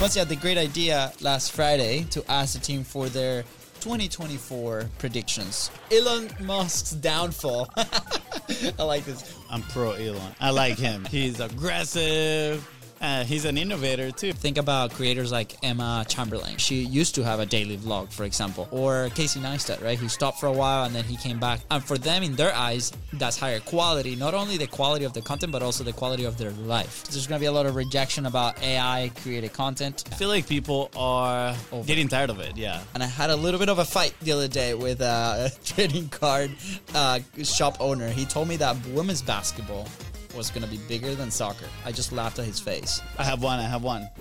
Fonzie had the great idea last Friday to ask the team for their 2024 predictions. Elon Musk's downfall. I like this. I'm pro Elon. I like him. He's aggressive. Uh, he's an innovator too. Think about creators like Emma Chamberlain. She used to have a daily vlog, for example, or Casey Neistat, right? He stopped for a while and then he came back. And for them, in their eyes, that's higher quality. Not only the quality of the content, but also the quality of their life. There's going to be a lot of rejection about AI created content. I feel like people are Over. getting tired of it. Yeah. And I had a little bit of a fight the other day with a trading card uh, shop owner. He told me that women's basketball was going to be bigger than soccer. I just laughed at his face. I have one. I have one.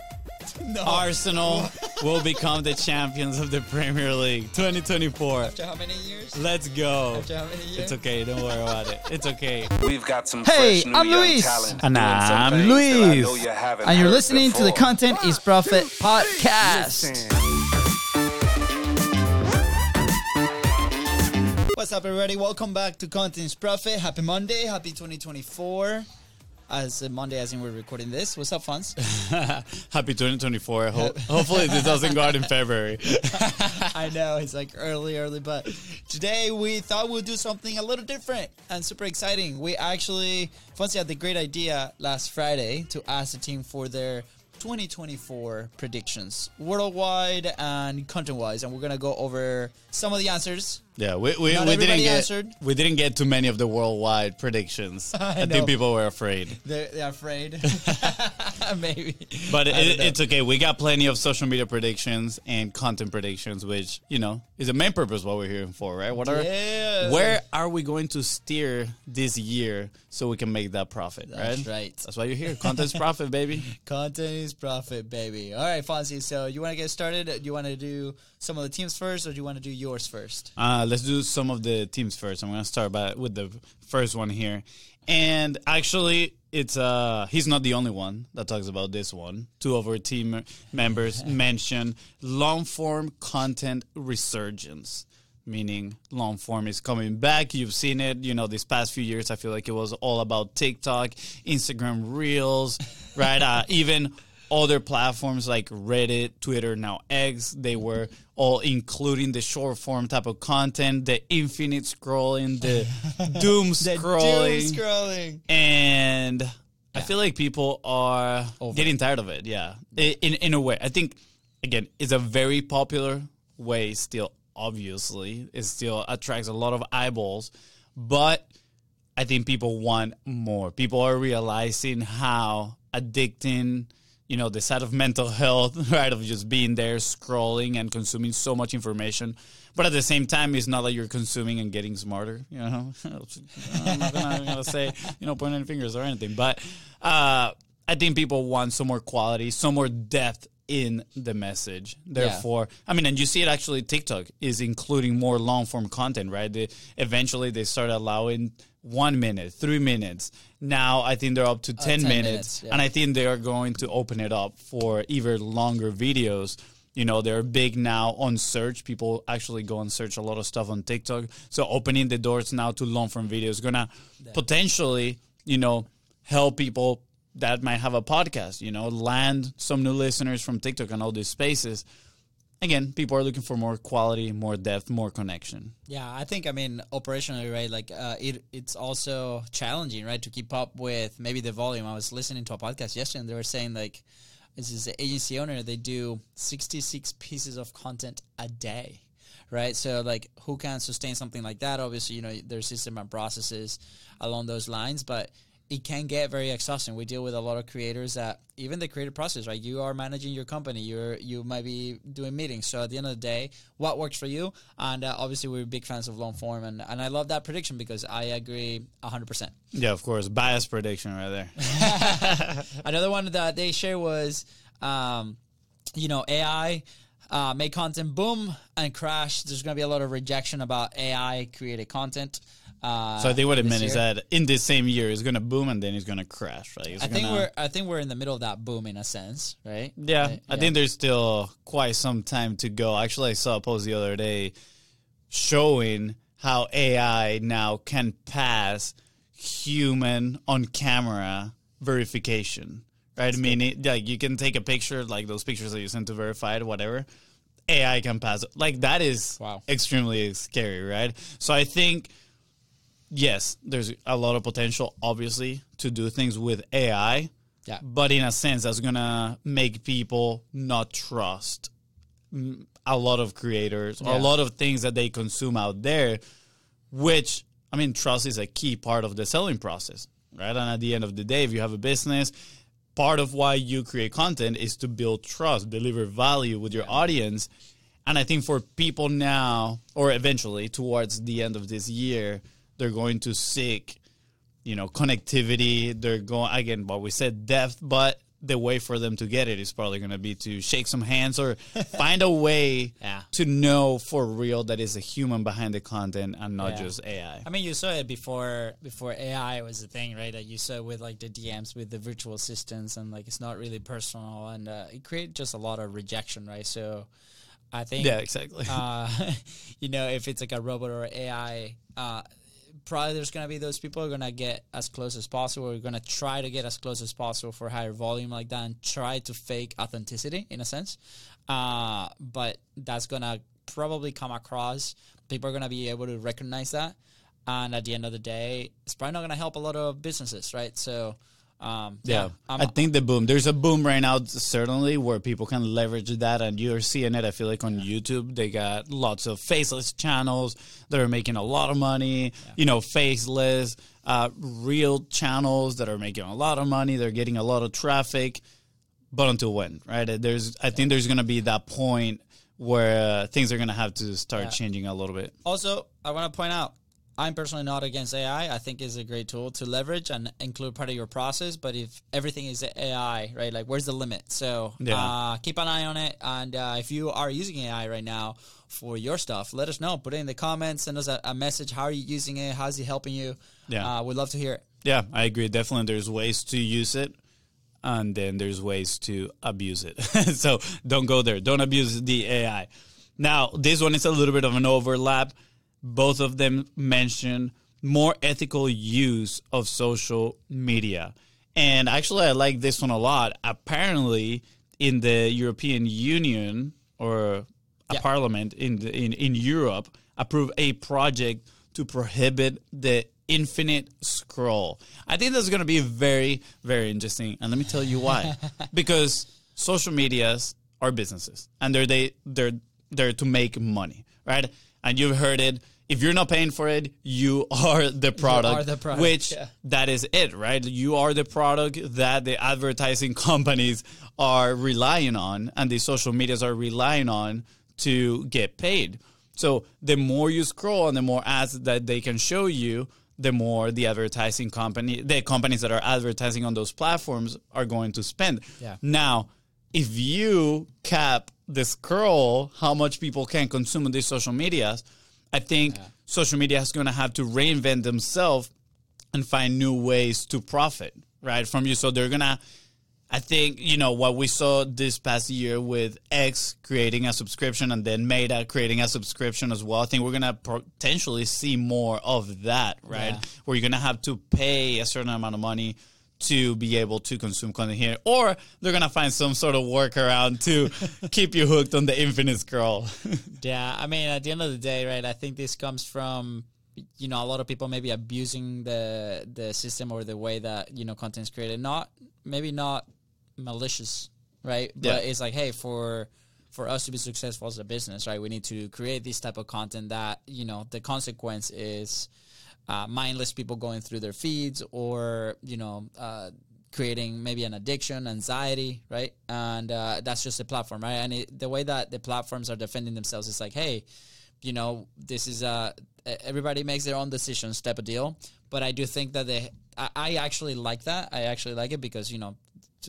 No. Arsenal will become the champions of the Premier League 2024. After how many years? Let's go. After how many years? It's okay. Don't worry about it. It's okay. We've got some Hey, fresh new I'm young Luis. talent And I'm things that I Luis. you And you're heard listening to the before. Content is Profit podcast. What's up, everybody? Welcome back to Content is Profit. Happy Monday. Happy 2024. As uh, Monday, as in we're recording this. What's up, Fons? Happy 2024. Ho- hopefully, this doesn't go out in February. I know it's like early, early, but today we thought we'd do something a little different and super exciting. We actually, Fonzie had the great idea last Friday to ask the team for their 2024 predictions, worldwide and content-wise, and we're gonna go over some of the answers. Yeah, we, we, Not we didn't get answered. we didn't get too many of the worldwide predictions. I, know. think people were afraid, They're, they're afraid, maybe, but I don't it, know. it's okay. We got plenty of social media predictions and content predictions, which you know is the main purpose what we're here for, right? What are Yeah. where are we going to steer this year so we can make that profit? That's right. right. That's why you're here. Content's profit, baby. Content is profit, baby. All right, Fonzie. So you want to get started? Do you want to do some of the teams first, or do you want to do yours first? Uh, let's do some of the teams first. I'm going to start by, with the first one here. And actually, it's uh he's not the only one that talks about this one. Two of our team members mention long form content resurgence, meaning long form is coming back. You've seen it, you know, these past few years. I feel like it was all about TikTok, Instagram Reels, right? Uh, even other platforms like Reddit, Twitter, now X, they were all including the short form type of content, the infinite scrolling, the doom The scrolling. doom scrolling. and I feel like people are Over getting tired of it. Yeah, in in a way, I think again, it's a very popular way. Still, obviously, it still attracts a lot of eyeballs, but I think people want more. People are realizing how addicting. You know, the side of mental health, right? Of just being there, scrolling and consuming so much information. But at the same time, it's not that you're consuming and getting smarter, you know? I'm not gonna, say, you know, point any fingers or anything. But uh, I think people want some more quality, some more depth in the message. Therefore, I mean, and you see it actually, TikTok is including more long form content, right? They, eventually, they start allowing one minute, three minutes. Now, I think they're up to uh, 10, 10 minutes. minutes, yeah. And I think they are going to open it up for even longer videos. You know, they're big now on search. People actually go and search a lot of stuff on TikTok. So opening the doors now to long form videos is gonna potentially, you know, help people that might have a podcast, you know, land some new listeners from TikTok and all these spaces. Again, people are looking for more quality, more depth, more connection. Yeah, I think I mean operationally, right? Like uh, it, it's also challenging, right, to keep up with maybe the volume. I was listening to a podcast yesterday, and they were saying like, this is an agency owner. They do sixty six pieces of content a day, right? So like, who can sustain something like that? Obviously, you know, there's system and processes along those lines, but it can get very exhausting. We deal with a lot of creators that even the creative process, right? You are managing your company. You're you might be doing meetings. So at the end of the day, what works for you? And uh, obviously, we're big fans of long form, and, and I love that prediction because I agree hundred percent. Yeah, of course. Bias prediction right there. Another one that they share was, um, you know, AI. Uh, make content boom and crash. There's going to be a lot of rejection about AI created content. Uh, So I think what it meant is that in this same year, it's gonna boom and then it's gonna crash, right? It's I think gonna- we're I think we're in the middle of that boom in a sense, right? Yeah, Right? I think there's still quite some time to go. Actually, I saw a post the other day showing how AI now can pass human on camera verification. right? Meaning, like you can take a picture, like those pictures that you send to verified, whatever. AI can pass. Like that is Wow. extremely scary, right? So I think yes, there's a lot of potential, obviously, to do things with AI. Yeah. But in a sense, that's gonna make people not trust a lot of creators or a lot of things that they consume out there. Which I mean, trust is a key part of the selling process, right? And at the end of the day, if you have a business, part of why you create content is to build trust, deliver value with your audience. And I think for people now, or eventually towards the end of this year, they're going to seek, you know, connectivity. They're going again, what we said, depth, but the way for them to get it is probably going to be to shake some hands or find a way Yeah. to know for real that is a human behind the content and not Yeah. just AI. I mean, you saw it before before AI was a thing, right? Like you saw it with like the DMs with the virtual assistants, and like it's not really personal, and uh, it created just a lot of rejection, right? So, I think Yeah, exactly. uh, you know, if it's like a robot or AI, uh, probably there's gonna be those people are gonna get as close as possible. We're gonna try to get as close as possible for higher volume like that, and try to fake authenticity in a sense. Uh, but that's gonna probably come across. People are gonna be able to recognize that, and at the end of the day, it's probably not gonna help a lot of businesses, right? So. Um, Yeah, I'm- I think the boom. There's a boom right now, certainly, where people can leverage that, and you're seeing it. I feel like on YouTube, they got lots of faceless channels that are making a lot of money. You know, faceless, uh, real channels that are making a lot of money. They're getting a lot of traffic, but until when, right? There's, I think there's going to be that point where uh, things are going to have to start Yeah. changing a little bit. Also, I want to point out, I'm personally not against AI. I think it's a great tool to leverage and include part of your process. But if everything is AI, right, like where's the limit? So Yeah. uh, keep an eye on it. And uh, if you are using AI right now for your stuff, let us know. Put it in the comments. Send us a, a message. How are you using it? How's it helping you? Yeah. uh, we'd love to hear it. Yeah, I agree. Definitely, there's ways to use it, and then there's ways to abuse it. so don't go there. Don't abuse the AI. Now, this one is a little bit of an overlap. Both of them mention more ethical use of social media. And actually, I like this one a lot. Apparently, in the European Union or a Yeah. parliament in, the, in, in Europe, approved a project to prohibit the infinite scroll. I think that's going to be very, very interesting. And let me tell you why. because social medias are businesses and they're, they, they're, they're to make money, right? And you've heard it. If you're not paying for it, you are the product, the product, which yeah. that is it, right? You are the product that the advertising companies are relying on and the social medias are relying on to get paid. So the more you scroll and the more ads that they can show you, the more the advertising company, the companies that are advertising on those platforms are going to spend. Yeah. Now, if you cap the scroll, how much people can consume on these social medias, I think social media is going to have to reinvent themselves and find new ways to profit, right, from you. So they're going to, I think, you know, what we saw this past year with X creating a subscription and then Meta creating a subscription as well. I think we're going to potentially see more of that, right? Yeah. Where you're going to have to pay a certain amount of money to be able to consume content here, or they're gonna find some sort of workaround to keep you hooked on the infinite scroll. Yeah, I mean, at the end of the day, right? I think this comes from you know a lot of people maybe abusing the the system or the way that you know content is created. Not maybe not malicious, right? But it's like, hey, for for us to be successful as a business, right? We need to create this type of content that you know the consequence is uh, mindless people going through their feeds or you know. Uh, creating maybe an addiction anxiety right? And uh, that's just a platform right? And it, the way that the platforms are defending themselves is like hey you know this is uh everybody makes their own decisions type of deal. But i do think that they I, I actually like that. I actually like it because you know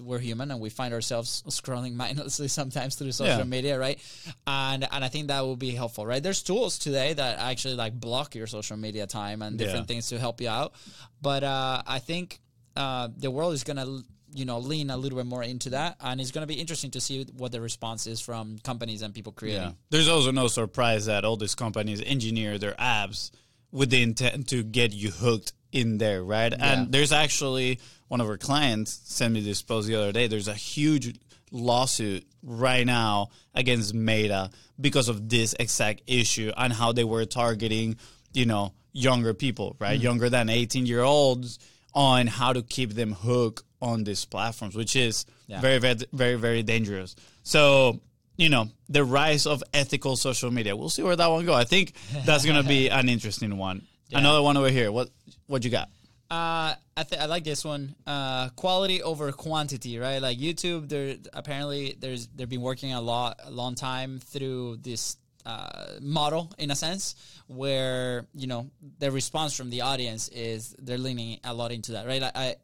we're human and we find ourselves scrolling mindlessly sometimes through social Yeah. media right and and i think that will be helpful right there's tools today that actually like block your social media time and different Yeah. things to help you out but uh i think uh the world is gonna you know lean a little bit more into that and it's gonna be interesting to see what the response is from companies and people creating Yeah. There's also no surprise that all these companies engineer their apps with the intent to get you hooked in there, right? Yeah. And there's actually one of our clients sent me this post the other day. There's a huge lawsuit right now against Meta because of this exact issue and how they were targeting, you know, younger people, right? Mm-hmm. Younger than 18 year olds on how to keep them hooked on these platforms, which is yeah. very, very, very, very dangerous. So, you know, the rise of ethical social media. We'll see where that one go. I think that's going to be an interesting one. Yeah. Another one over here. What what you got? Uh, I th- I like this one. Uh, quality over quantity, right? Like YouTube, they're apparently there's they've been working a lot, a long time through this uh, model in a sense where you know the response from the audience is they're leaning a lot into that, right? I I,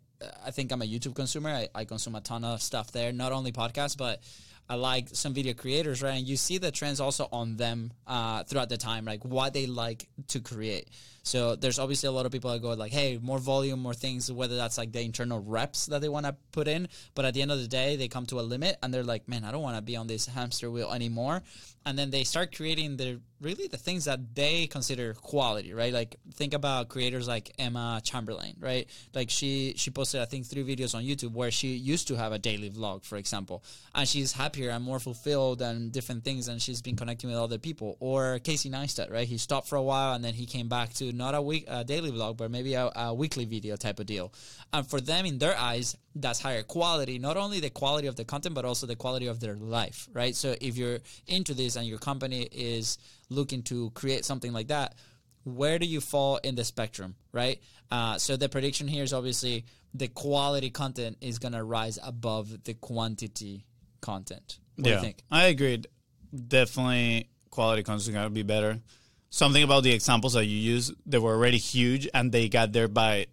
I think I'm a YouTube consumer. I, I consume a ton of stuff there, not only podcasts, but I like some video creators, right? And you see the trends also on them uh, throughout the time, like what they like to create. So there's obviously a lot of people that go like, hey, more volume, more things, whether that's like the internal reps that they want to put in. But at the end of the day, they come to a limit and they're like, man, I don't want to be on this hamster wheel anymore. And then they start creating the really the things that they consider quality, right? Like think about creators like Emma Chamberlain, right? Like she she posted I think three videos on YouTube where she used to have a daily vlog, for example, and she's happier and more fulfilled and different things, and she's been connecting with other people. Or Casey Neistat, right? He stopped for a while and then he came back to not a week a daily vlog, but maybe a, a weekly video type of deal. And for them, in their eyes, that's higher quality. Not only the quality of the content, but also the quality of their life, right? So if you're into this and your company is looking to create something like that, where do you fall in the spectrum, right? Uh, so the prediction here is obviously the quality content is gonna rise above the quantity content. What yeah, I agreed. Definitely, quality content is gonna be better something about the examples that you use they were already huge and they got there by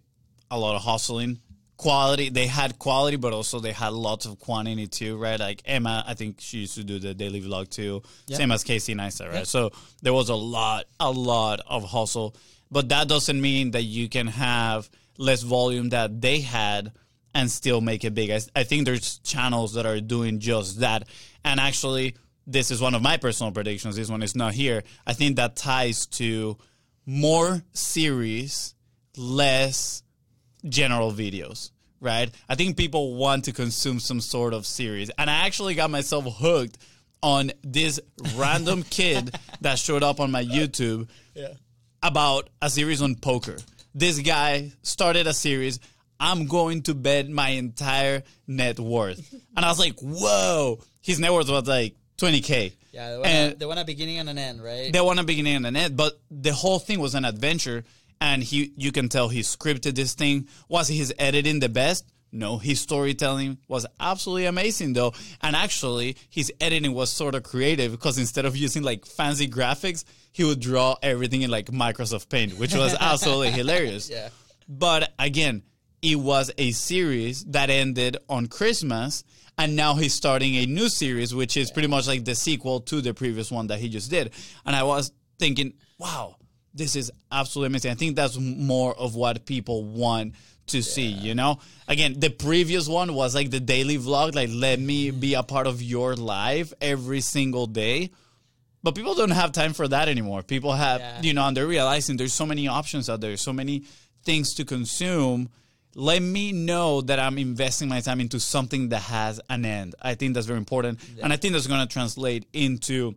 a lot of hustling quality they had quality but also they had lots of quantity too right like emma i think she used to do the daily vlog too yep. same as casey neistat right yep. so there was a lot a lot of hustle but that doesn't mean that you can have less volume that they had and still make it big I, I think there's channels that are doing just that and actually this is one of my personal predictions. This one is not here. I think that ties to more series, less general videos, right? I think people want to consume some sort of series. And I actually got myself hooked on this random kid that showed up on my YouTube yeah. about a series on poker. This guy started a series. I'm going to bet my entire net worth. And I was like, whoa. His net worth was like 20k. Yeah, they want, and a, they want a beginning and an end, right? They want a beginning and an end, but the whole thing was an adventure, and he you can tell he scripted this thing. Was his editing the best? No, his storytelling was absolutely amazing though, and actually his editing was sort of creative because instead of using like fancy graphics, he would draw everything in like Microsoft Paint, which was absolutely hilarious. Yeah. But again, it was a series that ended on Christmas and now he's starting a new series, which is pretty much like the sequel to the previous one that he just did. And I was thinking, wow, this is absolutely amazing. I think that's more of what people want to see, you know? Again, the previous one was like the daily vlog, like let me be a part of your life every single day. But people don't have time for that anymore. People have, yeah. you know, and they're realizing there's so many options out there, so many things to consume let me know that I'm investing my time into something that has an end. I think that's very important. Yeah. And I think that's going to translate into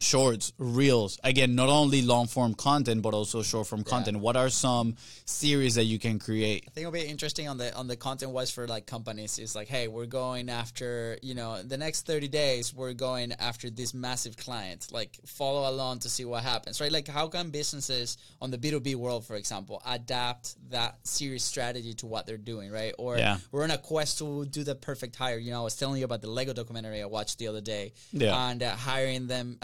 shorts, reels. Again, not only long form content, but also short form yeah. content. What are some series that you can create? I think it'll be interesting on the on the content wise for like companies. Is like, hey, we're going after you know the next thirty days. We're going after this massive client. Like, follow along to see what happens, right? Like, how can businesses on the B two B world, for example, adapt that series strategy to what they're doing, right? Or yeah. we're on a quest to do the perfect hire. You know, I was telling you about the Lego documentary I watched the other day, yeah. and uh, hiring them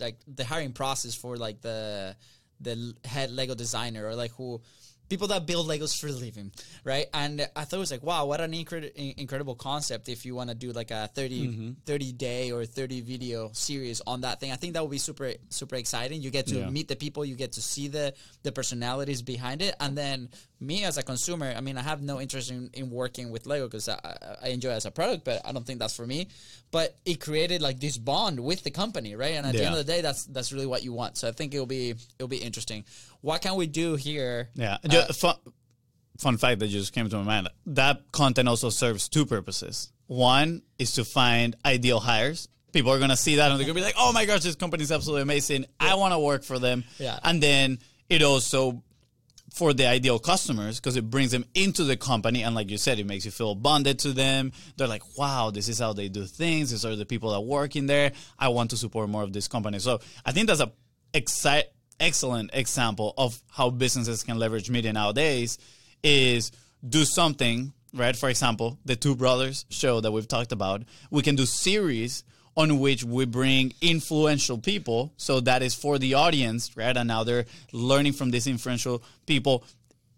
like the hiring process for like the the head Lego designer or like who people that build Legos for a living, right? And I thought it was like, wow, what an incredible incredible concept if you want to do like a 30, mm-hmm. 30 day or 30 video series on that thing. I think that would be super, super exciting. You get to yeah. meet the people, you get to see the, the personalities behind it. And then me as a consumer, I mean, I have no interest in, in working with Lego because I, I enjoy it as a product, but I don't think that's for me. But it created like this bond with the company, right? And at yeah. the end of the day, that's that's really what you want. So I think it'll be it'll be interesting. What can we do here? Yeah, uh, fun fact that just came to my mind. That content also serves two purposes. One is to find ideal hires. People are gonna see that and they're gonna be like, "Oh my gosh, this company is absolutely amazing. I want to work for them." Yeah. And then it also for the ideal customers because it brings them into the company and like you said it makes you feel bonded to them they're like wow this is how they do things these are the people that work in there i want to support more of this company so i think that's a exci- excellent example of how businesses can leverage media nowadays is do something right for example the two brothers show that we've talked about we can do series on which we bring influential people. So that is for the audience, right? And now they're learning from these influential people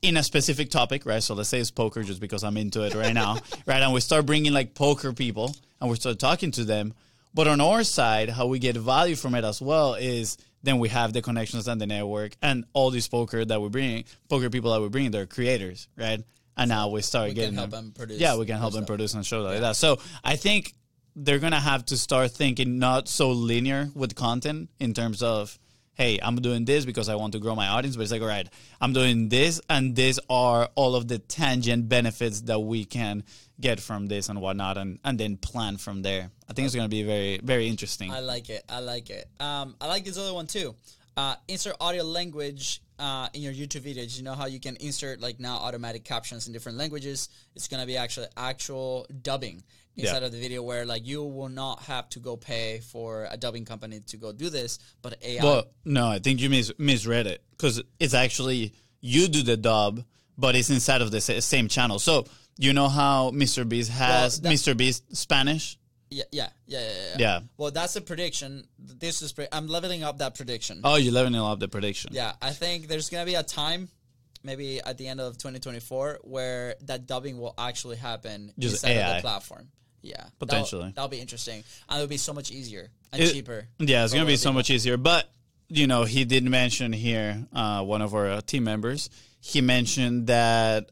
in a specific topic, right? So let's say it's poker just because I'm into it right now, right? And we start bringing like poker people and we start talking to them. But on our side, how we get value from it as well is then we have the connections and the network and all these poker that we bring, poker people that we bring, they're creators, right? And now we start We getting help them. them produce Yeah, we can help them stuff. produce and show like that. So I think they're gonna have to start thinking not so linear with content in terms of hey i'm doing this because i want to grow my audience but it's like all right i'm doing this and these are all of the tangent benefits that we can get from this and whatnot and, and then plan from there i think it's gonna be very very interesting I like it. I like it. Um, I like this other one too. Uh, insert audio language uh, in your YouTube videos. You know how you can insert like now automatic captions in different languages. It's gonna be actually actual dubbing inside Yeah. of the video, where like you will not have to go pay for a dubbing company to go do this, but AI. well no i think you mis- misread it because it's actually you do the dub but it's inside of the sa- same channel so you know how mr beast has that- mr beast spanish yeah, yeah, yeah, yeah, yeah. Yeah. Well, that's a prediction. This is pre- I'm leveling up that prediction. oh you're leveling up the prediction Yeah, I think there's gonna be a time, maybe at the end of 2024, where that dubbing will actually happen Just inside of the platform. Yeah, That'll- Potentially. that'll, be interesting, and it'll be so much easier and It- cheaper. Yeah, it's gonna be so much easier. But you know, he did mention here uh, one of our uh, team members. He mentioned that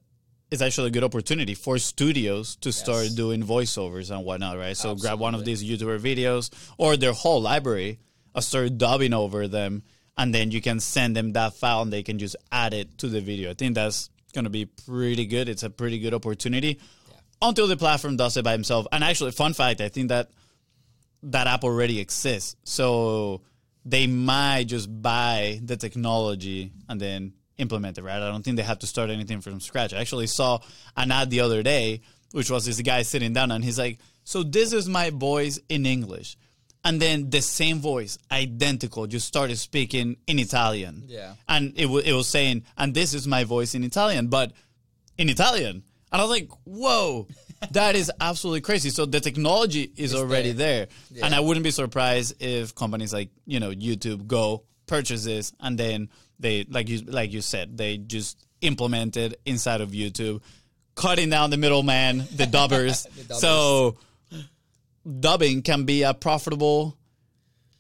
it's actually a good opportunity for studios to start doing voiceovers and whatnot, right? So grab one of these YouTuber videos or their whole library, uh, start dubbing over them, and then you can send them that file and they can just add it to the video. I think that's gonna be pretty good. It's a pretty good opportunity. Until the platform does it by himself. And actually, fun fact, I think that that app already exists. So they might just buy the technology and then implement it, right? I don't think they have to start anything from scratch. I actually saw an ad the other day, which was this guy sitting down and he's like, So this is my voice in English. And then the same voice, identical, just started speaking in Italian. Yeah. And it, w- it was saying, And this is my voice in Italian, but in Italian. And I was like, Whoa. That is absolutely crazy. So the technology is already there. there. And I wouldn't be surprised if companies like, you know, YouTube go purchase this and then they like you like you said, they just implement it inside of YouTube, cutting down the middleman, the dubbers. dubbers. So dubbing can be a profitable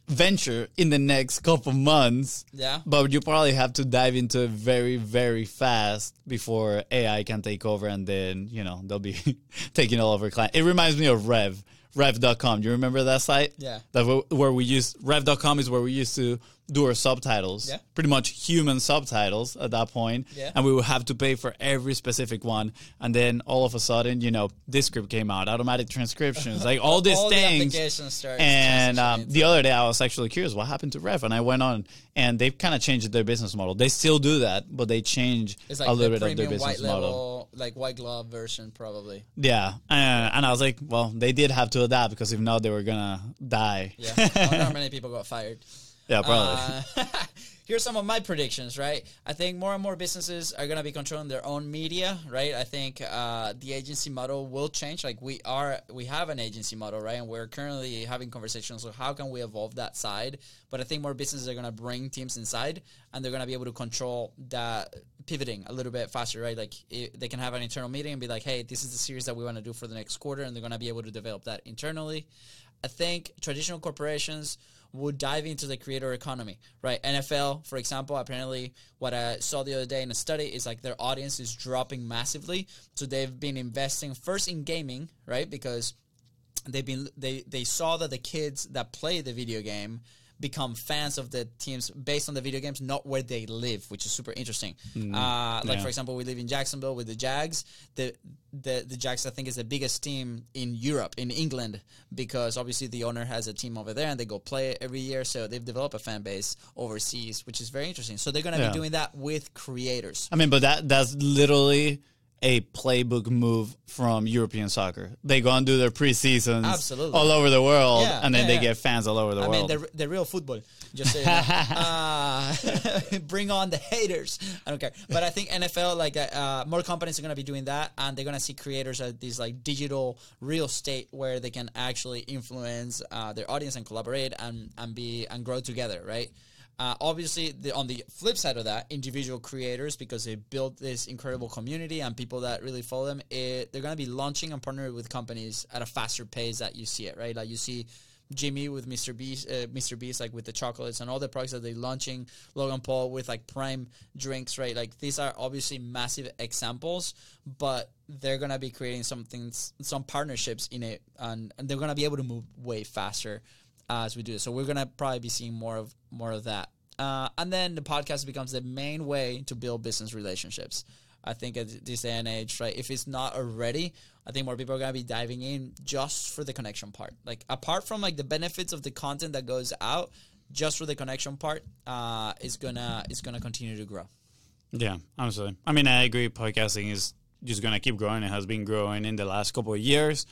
venture in the next couple months. Yeah. But you probably have to dive into it very, very fast before AI can take over and then, you know, they'll be taking all over client. It reminds me of Rev, rev.com. Do you remember that site? Yeah. That wh- where we used rev.com is where we used to do our subtitles. Yeah. Pretty much human subtitles at that point. Yeah. And we would have to pay for every specific one. And then all of a sudden, you know, this script came out, automatic transcriptions, like all these All things. start and um, the other day, I was actually curious what happened to Rev, and I went on, and they've kind of changed their business model. They still do that, but they change It's like a little bit of their business model. level, like white glove version, probably. Yeah, uh, and I was like, well, they did have to adapt because if not, they were gonna die. Yeah, I wonder how many people got fired. Yeah, probably. Uh, here's some of my predictions, right? I think more and more businesses are going to be controlling their own media, right? I think uh, the agency model will change. Like we are, we have an agency model, right? And we're currently having conversations. So how can we evolve that side? But I think more businesses are going to bring teams inside, and they're going to be able to control that pivoting a little bit faster, right? Like i they can have an internal meeting and be like, "Hey, this is the series that we want to do for the next quarter," and they're going to be able to develop that internally. I think traditional corporations would dive into the creator economy, right? NFL, for example, apparently what I saw the other day in a study is like their audience is dropping massively. So they've been investing first in gaming, right? Because they've been they they saw that the kids that play the video game become fans of the teams based on the video games, not where they live, which is super interesting. Uh, like Yeah. for example, we live in Jacksonville with the Jags. The the the Jags I think is the biggest team in Europe, in England, because obviously the owner has a team over there and they go play it every year. So they've developed a fan base overseas, which is very interesting. So they're going to Yeah. be doing that with creators. I mean, but that that's literally a playbook move from European soccer. They go and do their preseasons Absolutely. all over the world, Yeah, and then yeah, they yeah. get fans all over the I world. I mean, the, the real football. Just so you know. uh, bring on the haters. I don't care. But I think NFL, like, uh, uh, more companies are going to be doing that, and they're going to see creators at these like digital real estate where they can actually influence uh, their audience and collaborate and and be and grow together, right? Uh, obviously, the, on the flip side of that, individual creators, because they built this incredible community and people that really follow them, it, they're going to be launching and partnering with companies at a faster pace that you see it, right? Like you see Jimmy with Mr. Beast, uh, Mr. Beast, like with the chocolates and all the products that they're launching. Logan Paul with like Prime drinks, right? Like these are obviously massive examples, but they're gonna be creating something, some partnerships in it, and, and they're gonna be able to move way faster as we do this. So we're gonna probably be seeing more of more of that. Uh, and then the podcast becomes the main way to build business relationships. I think at this day and age, right? If it's not already, I think more people are gonna be diving in just for the connection part. Like apart from like the benefits of the content that goes out, just for the connection part, uh, is gonna is gonna continue to grow. Yeah, absolutely. I mean, I agree. Podcasting is just to keep growing. It has been growing in the last couple of years.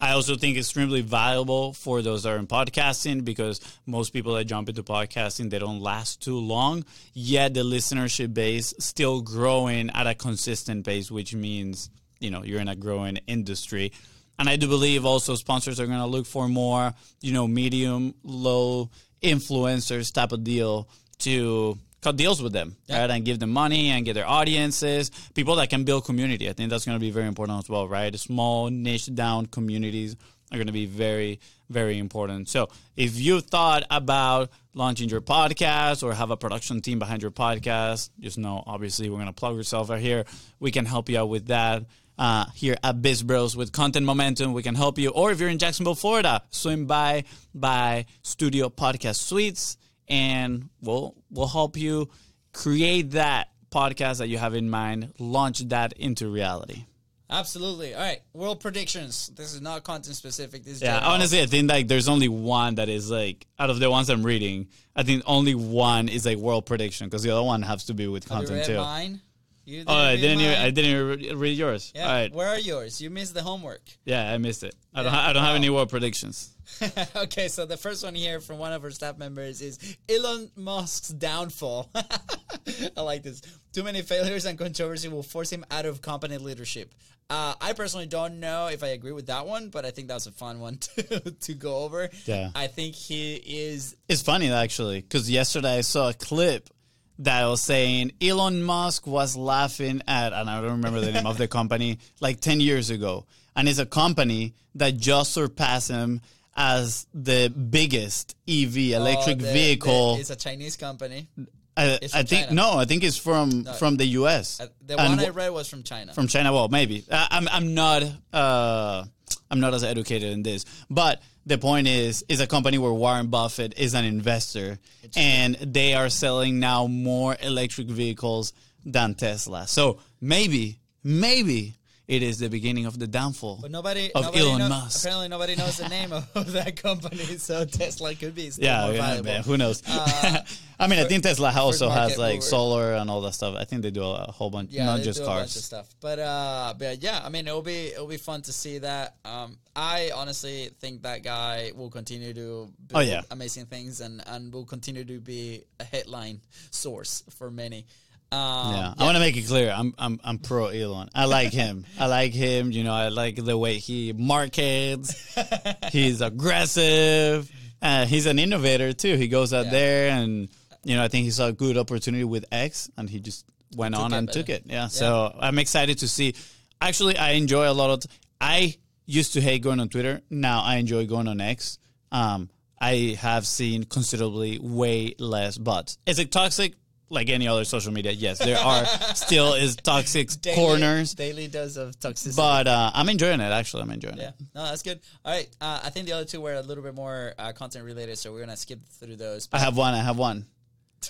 I also think it's extremely valuable for those that are in podcasting because most people that jump into podcasting they don't last too long. Yet the listenership base still growing at a consistent pace, which means you know you're in a growing industry. And I do believe also sponsors are going to look for more, you know, medium, low influencers type of deal to cut deals with them, right? And give them money and get their audiences, people that can build community. I think that's going to be very important as well, right? Small niche down communities are going to be very, very important. So if you thought about launching your podcast or have a production team behind your podcast, just know obviously we're going to plug yourself out here. We can help you out with that. Uh, here at Biz Bros with Content Momentum, we can help you. Or if you're in Jacksonville, Florida, swing by by Studio Podcast Suites, and we'll we'll help you create that podcast that you have in mind, launch that into reality. Absolutely. All right. World predictions. This is not content specific. This is Yeah, general. honestly, I think like there's only one that is like out of the ones I'm reading. I think only one is like world prediction because the other one has to be with Have content too. mine? You Oh, I didn't. Even. I didn't even read yours. Yeah. All right. Where are yours? You missed the homework. Yeah, I missed it. I don't. Ha- I don't have any world predictions. okay, so the first one here from one of our staff members is Elon Musk's downfall. I like this. Too many failures and controversy will force him out of company leadership. Uh, I personally don't know if I agree with that one, but I think that was a fun one to, to go over. Yeah. I think he is. It's funny actually because yesterday I saw a clip that was saying Elon Musk was laughing at, and I don't remember the name of the company, like 10 years ago. And it's a company that just surpassed him as the biggest EV electric oh, the- vehicle. the- it's a Chinese company. I, I think China. no, I think it's from from the US. Uh, the And one I read was from China. from China. Well, maybe I, I'm. I'm not. Uh, I'm not as educated in this, but the point is, is a company where Warren Buffett is an investor, and they are selling now more electric vehicles than Tesla. So maybe, maybe it is the beginning of the downfall But nobody, of nobody Elon Musk. Apparently, nobody knows the name of, of that company, so Tesla could be still Yeah, more yeah, man, who knows? Uh, I mean, I think Tesla also has like mover. solar and all that stuff. I think they do a whole bunch, Yeah, not they just do a bunch of cars. stuff. But uh, but yeah, I mean, it'll be it'll be fun to see that. Um, I honestly think that guy will continue to build Oh, yeah. amazing things and and will continue to be a headline source for many. Um, Yeah, I want to make it clear. I'm I'm I'm pro Elon. I like him. I like him. You know, I like the way he markets. he's aggressive. Uh, he's an innovator too. He goes out Yeah. there and you know, I think he saw a good opportunity with X, and he just went Took on and took it. Yeah. So I'm excited to see. Actually, I enjoy a lot of. I used to hate going on Twitter. Now I enjoy going on X. Um, I have seen considerably way less bots. Is it toxic? Like any other social media, yes, there are still is toxic Daily- corners. daily dose of toxicity. But uh, I'm enjoying it. Actually, I'm enjoying yeah, it. Yeah, no, that's good. All right, uh, I think the other two were a little bit more uh, content related, so we're gonna skip through those. I have one. I have one.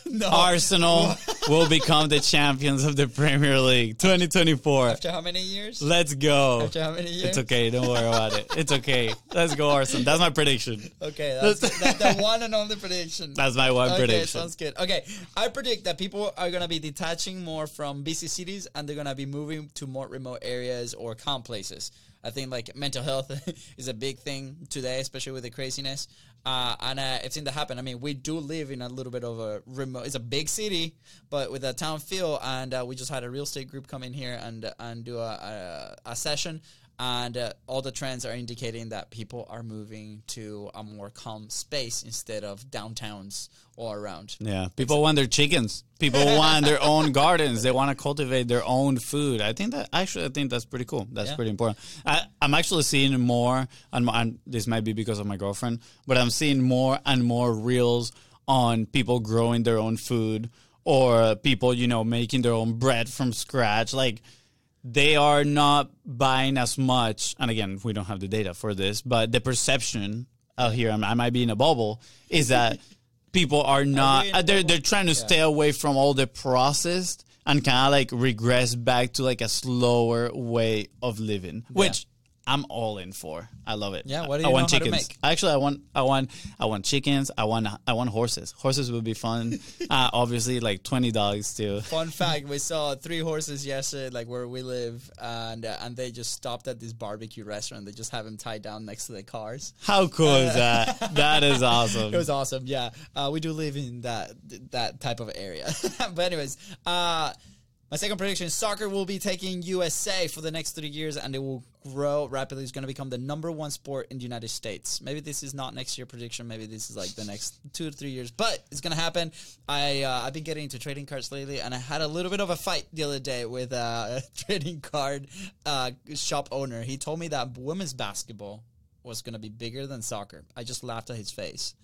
No, Arsenal will become the champions of the Premier League 2024. after how many years? Let's go. After how many years? It's okay. Don't worry about it. It's okay. Let's go, Arsenal. That's my prediction. Okay, that's, that's the one and only prediction. That's my one okay, prediction. sounds good. Okay, I predict that people are gonna be detaching more from busy cities and they're gonna be moving to more remote areas or calm places. I think like mental health is a big thing today, especially with the craziness. Uh, and uh, I've seen that happen. I mean, we do live in a little bit of a remote. It's a big city, but with a town feel. And uh, we just had a real estate group come in here and and do a a, a session. And uh, all the trends are indicating that people are moving to a more calm space instead of downtowns all around. Yeah, people want their chickens. People want their own gardens. They want to cultivate their own food. I think that actually, I think that's pretty cool. That's Yeah. pretty important. I, I'm actually seeing more, and, and this might be because of my girlfriend, but I'm seeing more and more reels on people growing their own food or people, you know, making their own bread from scratch. Like they are not buying as much. And again, we don't have the data for this, but the perception out here, I might be in a bubble, is that people are not. we in a uh, they're they're trying to stay away from all the processed and kind of like regress back to like a slower way of living, which. I'm all in for. I love it. Yeah, what do I you want how to chickens. make? Actually, I want, I want, I want chickens. I want, I want horses. Horses would be fun. uh, obviously, like twenty dogs too. Fun fact: We saw three horses yesterday, like where we live, and uh, and they just stopped at this barbecue restaurant. They just have them tied down next to the cars. How cool is that? That is awesome. It was awesome. Yeah, uh, we do live in that that type of area. but anyways, uh, my second prediction: soccer will be taking USA for the next three years, and it will grow rapidly. It's going to become the number one sport in the United States. Maybe this is not next year prediction. Maybe this is like the next two to three years, but it's going to happen. I uh, I've been getting into trading cards lately, and I had a little bit of a fight the other day with a trading card uh, shop owner. He told me that women's basketball was going to be bigger than soccer. I just laughed at his face.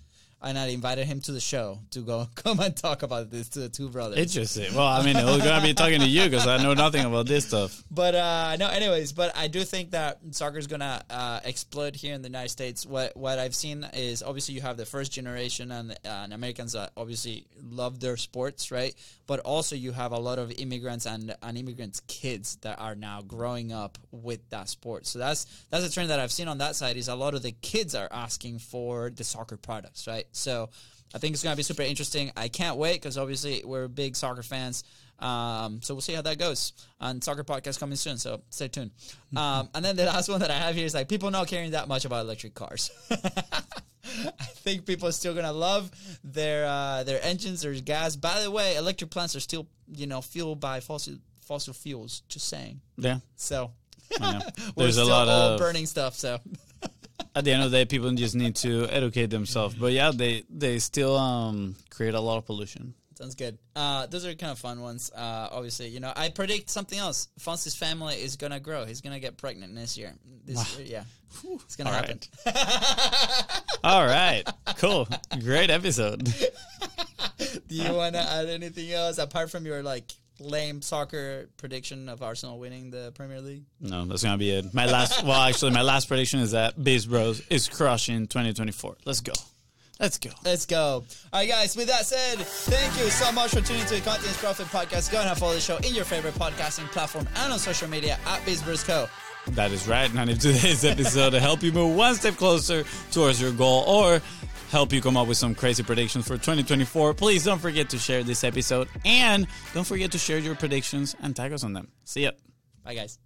And I invited him to the show to go come and talk about this to the two brothers. Interesting. Well, I mean, we're gonna be talking to you because I know nothing about this stuff. But uh, no, anyways, but I do think that soccer is gonna uh, explode here in the United States. What what I've seen is obviously you have the first generation and, uh, and Americans that obviously love their sports, right? But also you have a lot of immigrants and, and immigrants' kids that are now growing up with that sport. So that's that's a trend that I've seen on that side is a lot of the kids are asking for the soccer products, right? So I think it's going to be super interesting. I can't wait because obviously we're big soccer fans. Um, so we'll see how that goes. And soccer podcast coming soon, so stay tuned. Um, and then the last one that I have here is like people not caring that much about electric cars. I think people are still gonna love their uh, their engines, their gas. By the way, electric plants are still you know fueled by fossil fossil fuels. Just saying. Yeah. So we're There's a still lot all of. burning stuff. So At the end of the day, people just need to educate themselves. But yeah, they they still um create a lot of pollution. Sounds good. Uh, those are kind of fun ones. Uh, obviously, you know, I predict something else. Fonz's family is gonna grow. He's gonna get pregnant this year. This year, yeah, it's gonna All happen. All right. Cool. Great episode. Do you want to add anything else apart from your like lame soccer prediction of Arsenal winning the Premier League? No, that's gonna be it. My last. Well, actually, my last prediction is that Biz Bros is crushing 2024. Let's go. Let's go. Let's go. All right, guys. With that said, thank you so much for tuning to the Content is Profit Podcast. Go and follow the show in your favorite podcasting platform and on social media at Biz Bros Co. That is right. And if today's episode to help you move one step closer towards your goal or help you come up with some crazy predictions for 2024, please don't forget to share this episode and don't forget to share your predictions and tag us on them. See ya. Bye, guys.